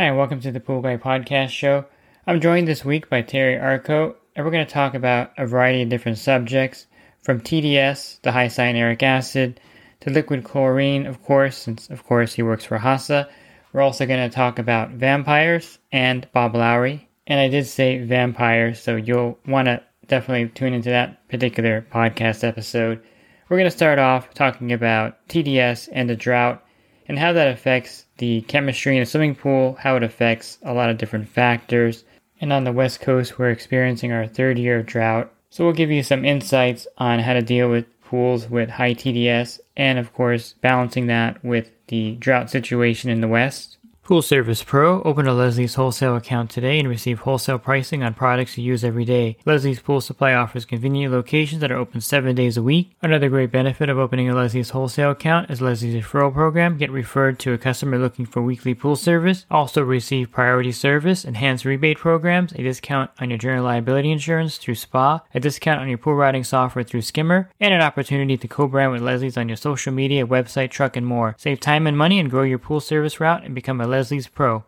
Hi, and welcome to the Pool Guy Podcast Show. I'm joined this week by Terry Arko, and we're going to talk about a variety of different subjects from TDS, the high cyanuric acid, to liquid chlorine, of course, since of course he works for HASA. We're also going to talk about vampires and Bob Lowry. And I did say vampires, so you'll want to definitely tune into that particular podcast episode. We're going to start off talking about TDS and the drought and how that affects the chemistry in a swimming pool, how it affects a lot of different factors. And on the West Coast, we're experiencing our third year of drought. So we'll give you some insights on how to deal with pools with high TDS and, of course, balancing that with the drought situation in the West. Pool Service Pro. Open a Leslie's wholesale account today and receive wholesale pricing on products you use every day. Leslie's Pool Supply offers convenient locations that are open seven days a week. Another great benefit of opening a Leslie's wholesale account is Leslie's referral program. Get referred to a customer looking for weekly pool service. Also receive priority service, enhanced rebate programs, a discount on your general liability insurance through SPA, a discount on your pool routing software through Skimmer, and an opportunity to co-brand with Leslie's on your social media, website, truck, and more. Save time and money and grow your pool service route and become a Leslie's Pro.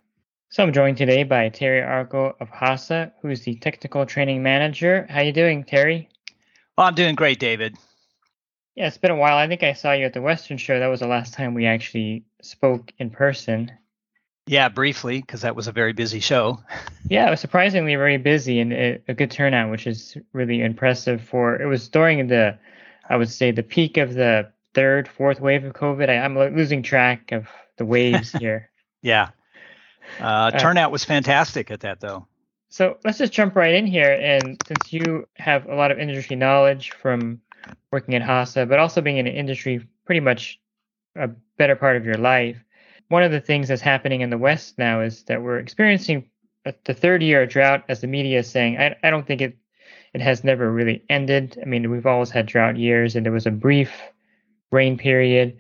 So I'm joined today by Terry Arko of HASA, who's the technical training manager. How you doing, Terry? Well, I'm doing great, David. Yeah, it's been a while. I think I saw you at the Western Show. That was the last time we actually spoke in person. Yeah, briefly, because that was a very busy show. Yeah, it was surprisingly very busy and a, a good turnout, which is really impressive. For it was during the, I would say, the peak of the third, fourth wave of COVID. I, I'm losing track of the waves here. Yeah. Uh, turnout was fantastic at that, though. So let's just jump right in here. And since you have a lot of industry knowledge from working at HASA, but also being in an industry pretty much a better part of your life, one of the things that's happening in the West now is that we're experiencing the third year of drought, as the media is saying. I, I don't think it it has never really ended. I mean, we've always had drought years, and there was a brief rain period,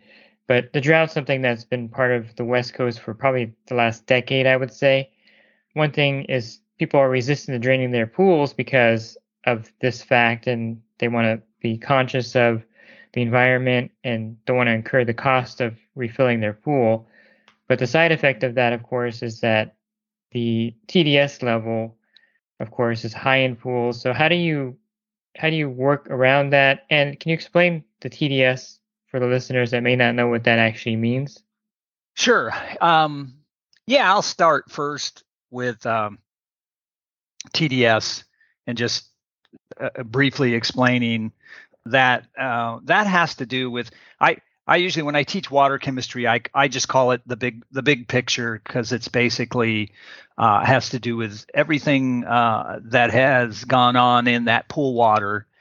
but the drought's something that's been part of the West Coast for probably the last decade, I would say. One thing is people are resistant to draining their pools because of this fact, and they want to be conscious of the environment and don't want to incur the cost of refilling their pool. But the side effect of that, of course, is that the TDS level, of course, is high in pools. So how do you how do you work around that? And can you explain the TDS for the listeners that may not know what that actually means? Sure. Um, yeah, I'll start first with um, TDS and just uh, briefly explaining that uh, that has to do with I. I usually, when I teach water chemistry, I, I just call it the big the big picture because it's basically uh, has to do with everything uh, that has gone on in that pool water uh,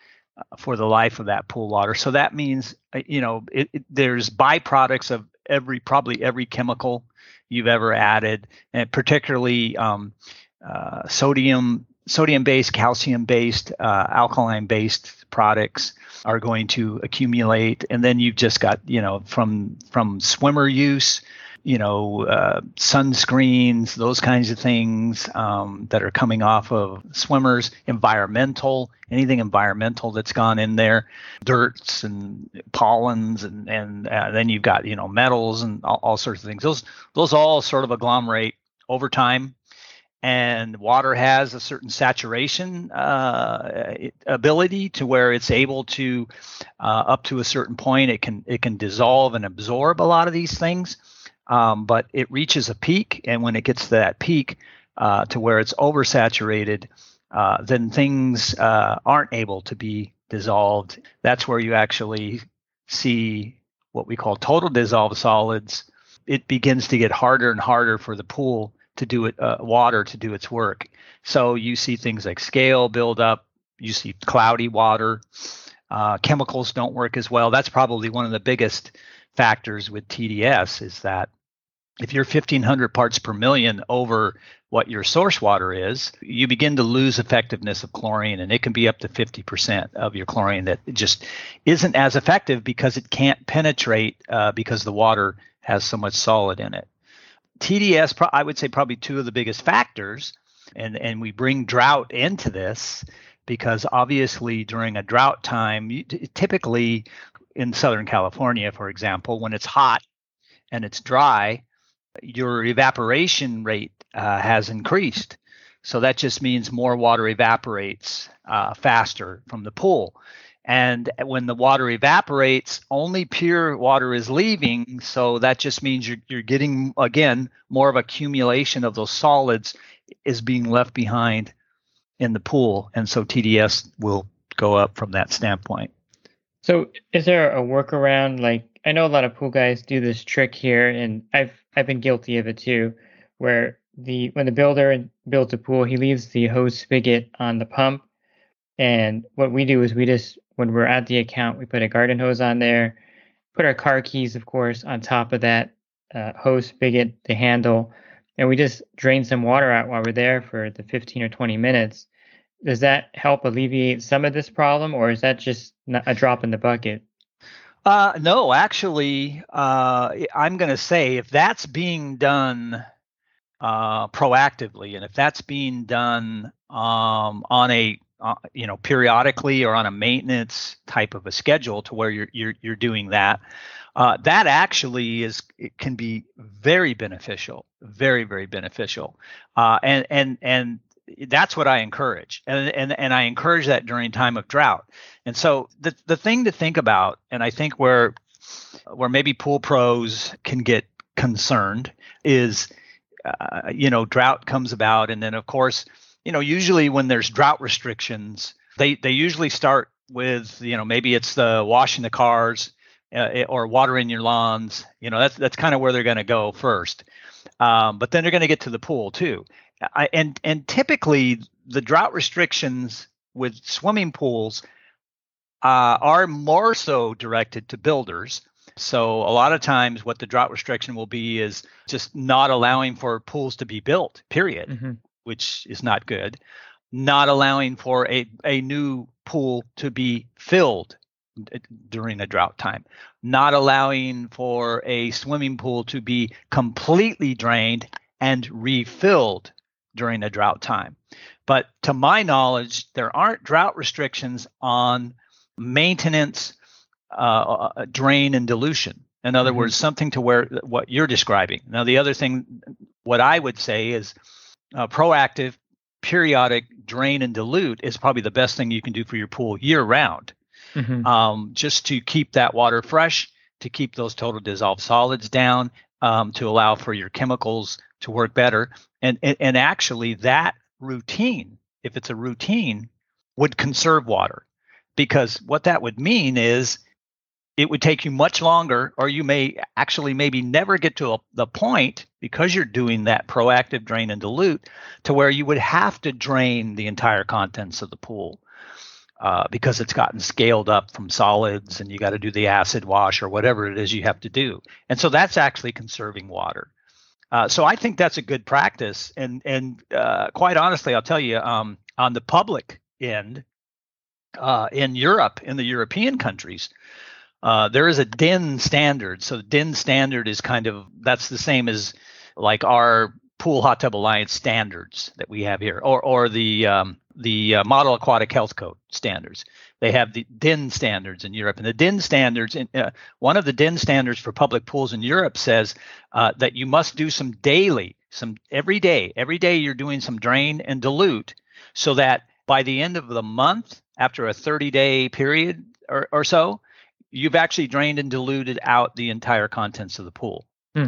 for the life of that pool water. So that means uh, you know it, it, there's byproducts of every probably every chemical you've ever added, and particularly um, uh, sodium sodium based, calcium based, uh, alkaline based products are going to accumulate, and then you've just got you know from from swimmer use you know, uh, sunscreens, those kinds of things um, that are coming off of swimmers, environmental, anything environmental that's gone in there, dirts and pollens, and and uh, then you've got you know metals and all, all sorts of things. Those those all sort of agglomerate over time and water has a certain saturation uh, ability to where it's able to uh, up to a certain point it can it can dissolve and absorb a lot of these things um, but it reaches a peak and when it gets to that peak uh, to where it's oversaturated uh, then things uh, aren't able to be dissolved. That's where you actually see what we call total dissolved solids. It begins to get harder and harder for the pool to do it uh, water to do its work. So you see things like scale build up you see cloudy water Uh, chemicals don't work as well. That's probably one of the biggest factors with TDS is that if you're 1500 parts per million over what your source water is, you begin to lose effectiveness of chlorine, and it can be up to 50% of your chlorine that just isn't as effective because it can't penetrate uh, because the water has so much solid in it. TDS, I would say, probably two of the biggest factors, and and we bring drought into this because obviously during a drought time, you, typically in Southern California, for example, when it's hot and it's dry, your evaporation rate uh, has increased. So that just means more water evaporates uh, faster from the pool. And when the water evaporates, only pure water is leaving. So that just means you're, you're getting, again, more of accumulation of those solids is being left behind in the pool. And so TDS will go up from that standpoint. So is there a workaround? Like I know a lot of pool guys do this trick here, and I've I've been guilty of it too, where the when the builder builds a pool, he leaves the hose spigot on the pump. And what we do is we just when we're at the account, we put a garden hose on there, put our car keys, of course, on top of that uh, hose spigot, the handle, and we just drain some water out while we're there for the 15 or 20 minutes. Does that help alleviate some of this problem, or is that just a drop in the bucket? Uh, no, actually, uh, I'm going to say if that's being done uh, proactively, and if that's being done um, on a uh, you know periodically or on a maintenance type of a schedule to where you're you're, you're doing that, uh, that actually is it can be very beneficial, very very beneficial, uh, and and and that's what I encourage, and and and I encourage that during time of drought. And so the the thing to think about, and I think where where maybe pool pros can get concerned is, uh, you know, drought comes about, and then of course, you know, usually when there's drought restrictions, they they usually start with you know maybe it's the washing the cars uh, or watering your lawns. You know, that's that's kind of where they're going to go first. Um, but then they're going to get to the pool too. I, and and typically the drought restrictions with swimming pools uh, are more so directed to builders. So a lot of times, what the drought restriction will be is just not allowing for pools to be built. Period, mm-hmm. which is not good. Not allowing for a a new pool to be filled during a drought time. Not allowing for a swimming pool to be completely drained and refilled during a drought time. But to my knowledge, there aren't drought restrictions on maintenance, uh, uh drain, and dilution. In other mm-hmm. words, something to where what you're describing. Now, the other thing, what I would say is uh, proactive, periodic drain and dilute is probably the best thing you can do for your pool year round, mm-hmm. um, just to keep that water fresh, to keep those total dissolved solids down, um, to allow for your chemicals to work better. And, and, and actually, that routine, if it's a routine, would conserve water because what that would mean is it would take you much longer or you may actually maybe never get to a, the point because you're doing that proactive drain and dilute to where you would have to drain the entire contents of the pool uh, because it's gotten scaled up from solids and you got to do the acid wash or whatever it is you have to do and so that's actually conserving water uh, so I think that's a good practice. And and uh, quite honestly, I'll tell you, um, on the public end, uh, in Europe, in the European countries, uh, there is a DIN standard. So the DIN standard is kind of that's the same as like our pool hot tub alliance standards that we have here, or or the um, the uh, model aquatic health code standards. They have the DIN standards in Europe, and the DIN standards. In, uh, one of the DIN standards for public pools in Europe says uh, that you must do some daily, some every day. Every day you're doing some drain and dilute, so that by the end of the month, after a 30-day period or, or so, you've actually drained and diluted out the entire contents of the pool. Hmm.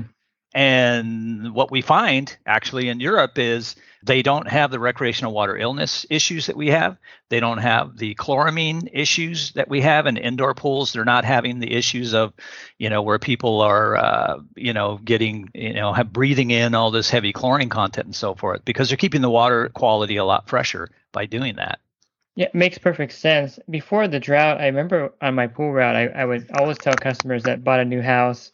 And what we find actually in Europe is they don't have the recreational water illness issues that we have. They don't have the chloramine issues that we have in indoor pools. They're not having the issues of, you know, where people are, uh, you know, getting, you know, have breathing in all this heavy chlorine content and so forth because they're keeping the water quality a lot fresher by doing that. Yeah, it makes perfect sense. Before the drought, I remember on my pool route, I, I would always tell customers that bought a new house,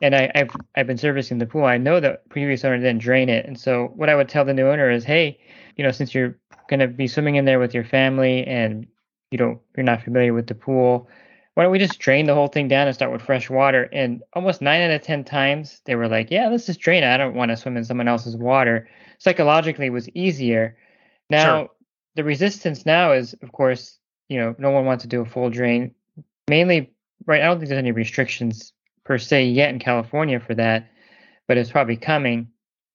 and I, I've I've been servicing the pool. I know the previous owner didn't drain it, and so what I would tell the new owner is, hey, you know, since you're going to be swimming in there with your family and you don't you're not familiar with the pool, why don't we just drain the whole thing down and start with fresh water? And almost nine out of ten times they were like, yeah, let's just drain it. I don't want to swim in someone else's water. Psychologically, it was easier. Now. Sure the resistance now is, of course, you know, no one wants to do a full drain. Mainly, right? I don't think there's any restrictions per se yet in California for that, but it's probably coming.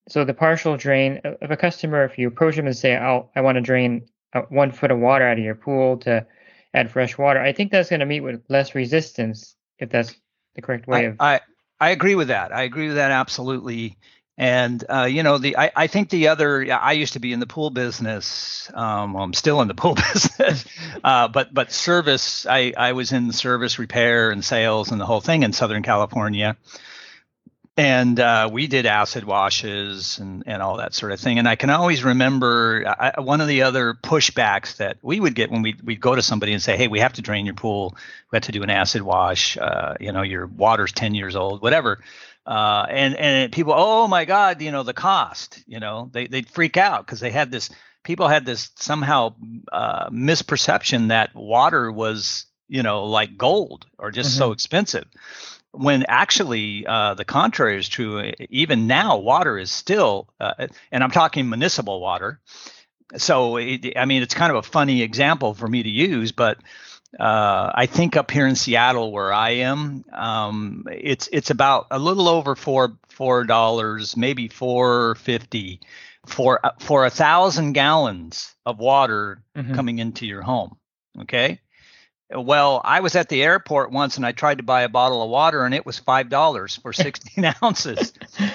So the partial drain uh, of a customer, if you approach them and say, "Oh, I want to drain uh, one foot of water out of your pool to add fresh water," I think that's going to meet with less resistance if that's the correct way I, of. I I agree with that. I agree with that absolutely. And uh, you know, the I, I think the other I used to be in the pool business. Um, well, I'm still in the pool business, uh, but but service. I I was in service repair and sales and the whole thing in Southern California, and uh, we did acid washes and and all that sort of thing. And I can always remember I, one of the other pushbacks that we would get when we we'd go to somebody and say, hey, we have to drain your pool. We have to do an acid wash. Uh, you know, your water's 10 years old, whatever uh, and and people, oh my God, you know the cost. You know, they they'd freak out because they had this. People had this somehow uh, misperception that water was, you know, like gold or just mm-hmm. so expensive. When actually uh, the contrary is true. Even now, water is still, uh, and I'm talking municipal water. So it, I mean, it's kind of a funny example for me to use, but uh, I think up here in Seattle, where I am, um, it's it's about a little over four four dollars, maybe four fifty, for for a thousand gallons of water mm-hmm. coming into your home. Okay. Well, I was at the airport once and I tried to buy a bottle of water and it was five dollars for sixteen ounces.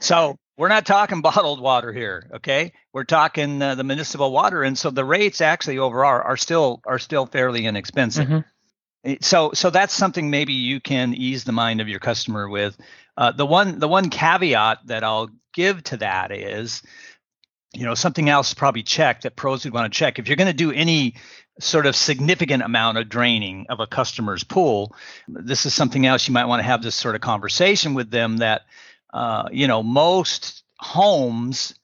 So we're not talking bottled water here okay? We're talking uh, the municipal water and so the rates actually overall are still are still fairly inexpensive. Mm-hmm. so so that's something maybe you can ease the mind of your customer with. Uh, the one the one caveat that i'll give to that is you know something else probably check that pros would want to check. If you're going to do any sort of significant amount of draining of a customer's pool this is something else you might want to have this sort of conversation with them that uh, you know, most homes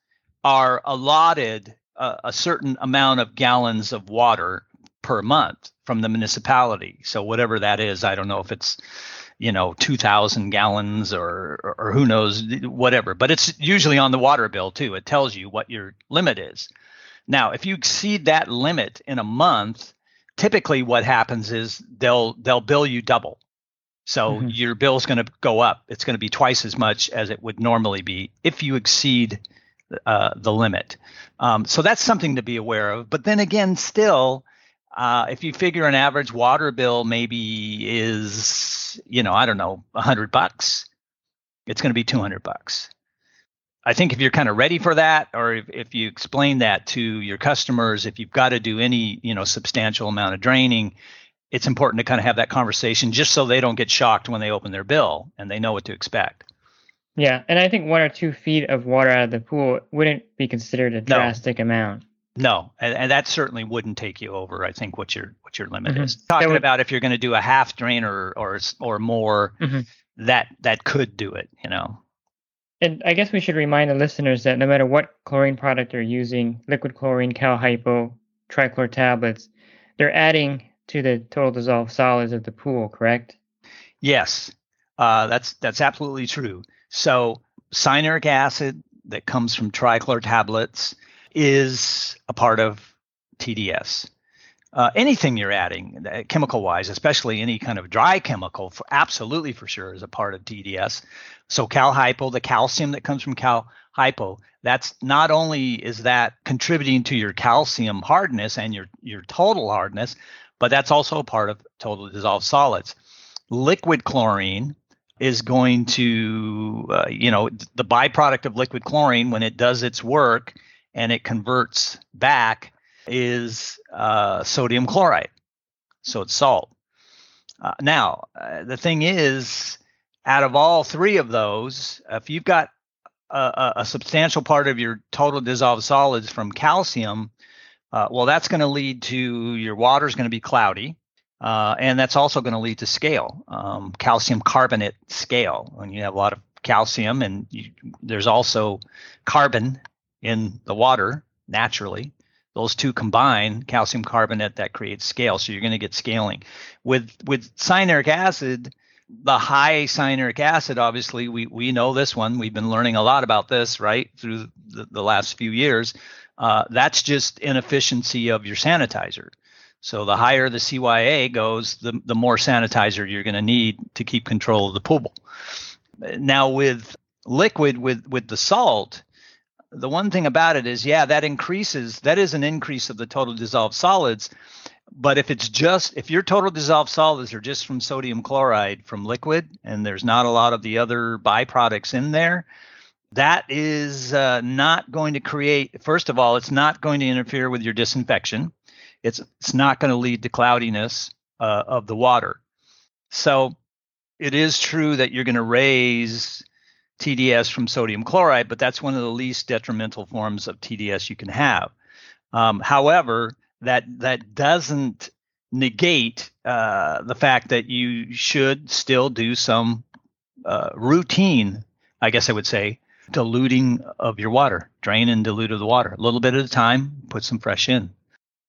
are allotted a, a, certain amount of gallons of water per month from the municipality. So whatever that is, I don't know if it's you know 2000 gallons or, or, or who knows whatever but it's usually on the water bill too. It tells you what your limit is. Now if you exceed that limit in a month typically what happens is they'll they'll bill you double so mm-hmm. your bill is going to go up. It's going to be twice as much as it would normally be if you exceed uh, the limit. Um, so that's something to be aware of. But then again, still, uh, if you figure an average water bill maybe is, you know, I don't know, a hundred bucks, it's going to be 200 bucks. I think if you're kind of ready for that, or if, if you explain that to your customers, if you've got to do any, you know, substantial amount of draining, it's important to kind of have that conversation just so they don't get shocked when they open their bill and they know what to expect. Yeah, and I think one or two feet of water out of the pool wouldn't be considered a drastic no. amount. No, and, and, that certainly wouldn't take you over. I think what your what your limit mm-hmm. is. Talking would, about if you're going to do a half drain or or or more, mm-hmm. that that could do it. You know. And I guess we should remind the listeners that no matter what chlorine product they're using, liquid chlorine, cal hypo, trichlor tablets, they're adding to the total dissolved solids of the pool, correct? Yes, uh, that's that's absolutely true. So cyanuric acid that comes from trichlor tablets is a part of TDS. Uh, anything you're adding, uh, chemical wise, especially any kind of dry chemical, for absolutely for sure is a part of TDS. So cal hypo, the calcium that comes from cal hypo, that's not only is that contributing to your calcium hardness and your your total hardness, but that's also a part of total dissolved solids. Liquid chlorine is going to, uh, you know, the byproduct of liquid chlorine when it does its work and it converts back is uh, sodium chloride. So it's salt. Uh, now, uh, the thing is, out of all three of those, if you've got a, a, substantial part of your total dissolved solids from calcium, Uh, well, that's going to lead to your water is going to be cloudy, uh, and that's also going to lead to scale, um, calcium carbonate scale. When you have a lot of calcium, and you, there's also carbon in the water naturally, those two combine calcium carbonate that creates scale. So you're going to get scaling. With with cyanuric acid the high cyanuric acid obviously we we know this one. We've been learning a lot about this right through the, the last few years uh, that's just inefficiency of your sanitizer so the higher the cya goes the, the more sanitizer you're going to need to keep control of the pool now with liquid with with the salt the one thing about it is, yeah, that increases, that is an increase of the total dissolved solids. But if it's just, if your total dissolved solids are just from sodium chloride from liquid and there's not a lot of the other byproducts in there, that is uh, not going to create, first of all, it's not going to interfere with your disinfection. It's, it's not going to lead to cloudiness uh, of the water. So it is true that you're going to raise TDS from sodium chloride, but that's one of the least detrimental forms of TDS you can have. Um, however, that that doesn't negate uh, the fact that you should still do some uh, routine, I guess I would say, diluting of your water, drain and dilute of the water, a little bit at a time. Put some fresh in.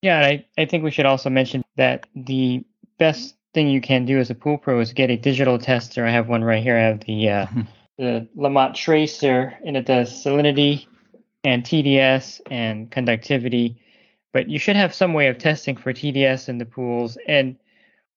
Yeah, I, I think we should also mention that the best thing you can do as a pool pro is get a digital tester. I have one right here. I have the uh, the LaMotte tracer, and it does salinity and TDS and conductivity. But you should have some way of testing for TDS in the pools. And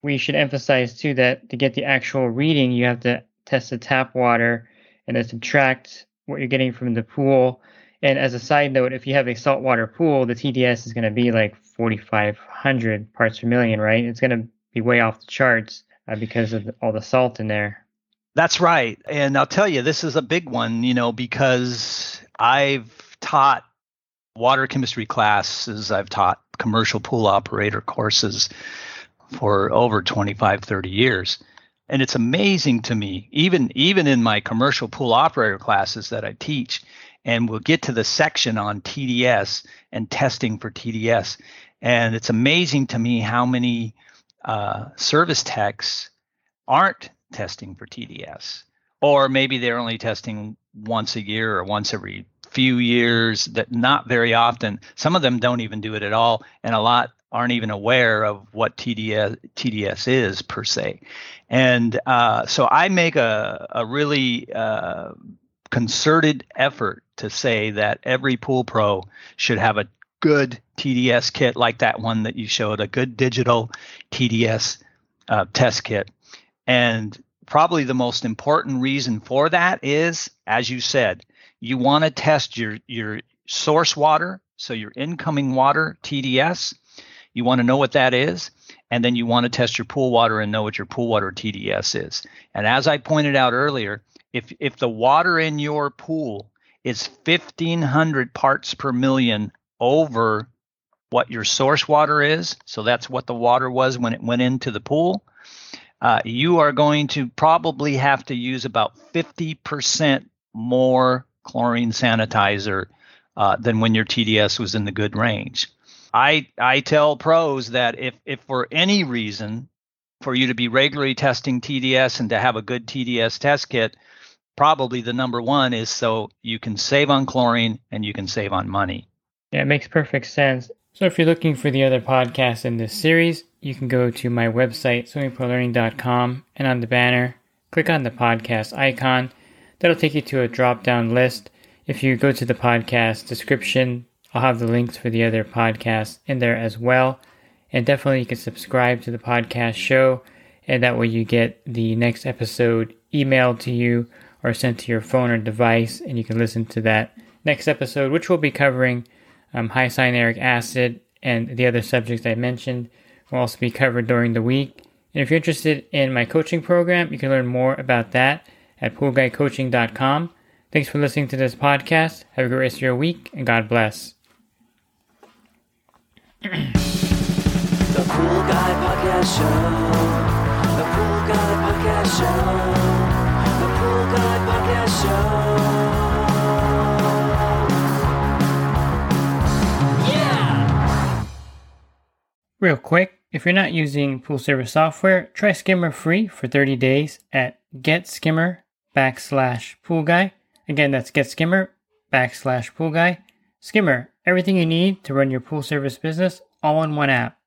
we should emphasize too that to get the actual reading, you have to test the tap water and then subtract what you're getting from the pool. And as a side note, if you have a saltwater pool, the TDS is going to be like 4,500 parts per million, right? It's going to be way off the charts uh, because of all the salt in there. That's right. And I'll tell you, this is a big one, you know, because I've taught water chemistry classes, I've taught commercial pool operator courses for over 25, 30 years. And it's amazing to me, even even in my commercial pool operator classes that I teach, and we'll get to the section on TDS and testing for TDS. And it's amazing to me how many uh, service techs aren't testing for TDS, or maybe they're only testing once a year or once every few years. That not very often. Some of them don't even do it at all, and a lot aren't even aware of what TDS TDS is per se. And uh, so I make a a really uh, concerted effort to say that every pool pro should have a good TDS kit like that one that you showed, a good digital TDS uh, test kit. And probably the most important reason for that is, as you said, you want to test your, your source water, so your incoming water, TDS. You want to know what that is. And then you want to test your pool water and know what your pool water TDS is. And as I pointed out earlier, if, if the water in your pool is 1500 parts per million over what your source water is, so that's what the water was when it went into the pool, uh, you are going to probably have to use about 50% more chlorine sanitizer uh, than when your TDS was in the good range. I I tell pros that if if for any reason for you to be regularly testing TDS and to have a good TDS test kit, probably the number one is so you can save on chlorine and you can save on money. Yeah, it makes perfect sense. So if you're looking for the other podcasts in this series, you can go to my website, swimmingpoollearning.com, and on the banner, click on the podcast icon. That'll take you to a drop down list. If you go to the podcast description, I'll have the links for the other podcasts in there as well. And definitely you can subscribe to the podcast show, and that way you get the next episode emailed to you or sent to your phone or device, and you can listen to that next episode, which will be covering um, high cyanuric acid, and the other subjects I mentioned will also be covered during the week. And if you're interested in my coaching program, you can learn more about that at poolguycoaching.com. Thanks for listening to this podcast. Have a great rest of your week, and God bless the Pool Guy Podcast Show. The Pool Guy Podcast Show. The Pool Guy Podcast Show. Yeah! Real quick, if you're not using pool service software, try Skimmer free for 30 days at getskimmer backslash pool guy. Again, that's getskimmer backslash pool guy. Skimmer Everything you need to run your pool service business all in one app.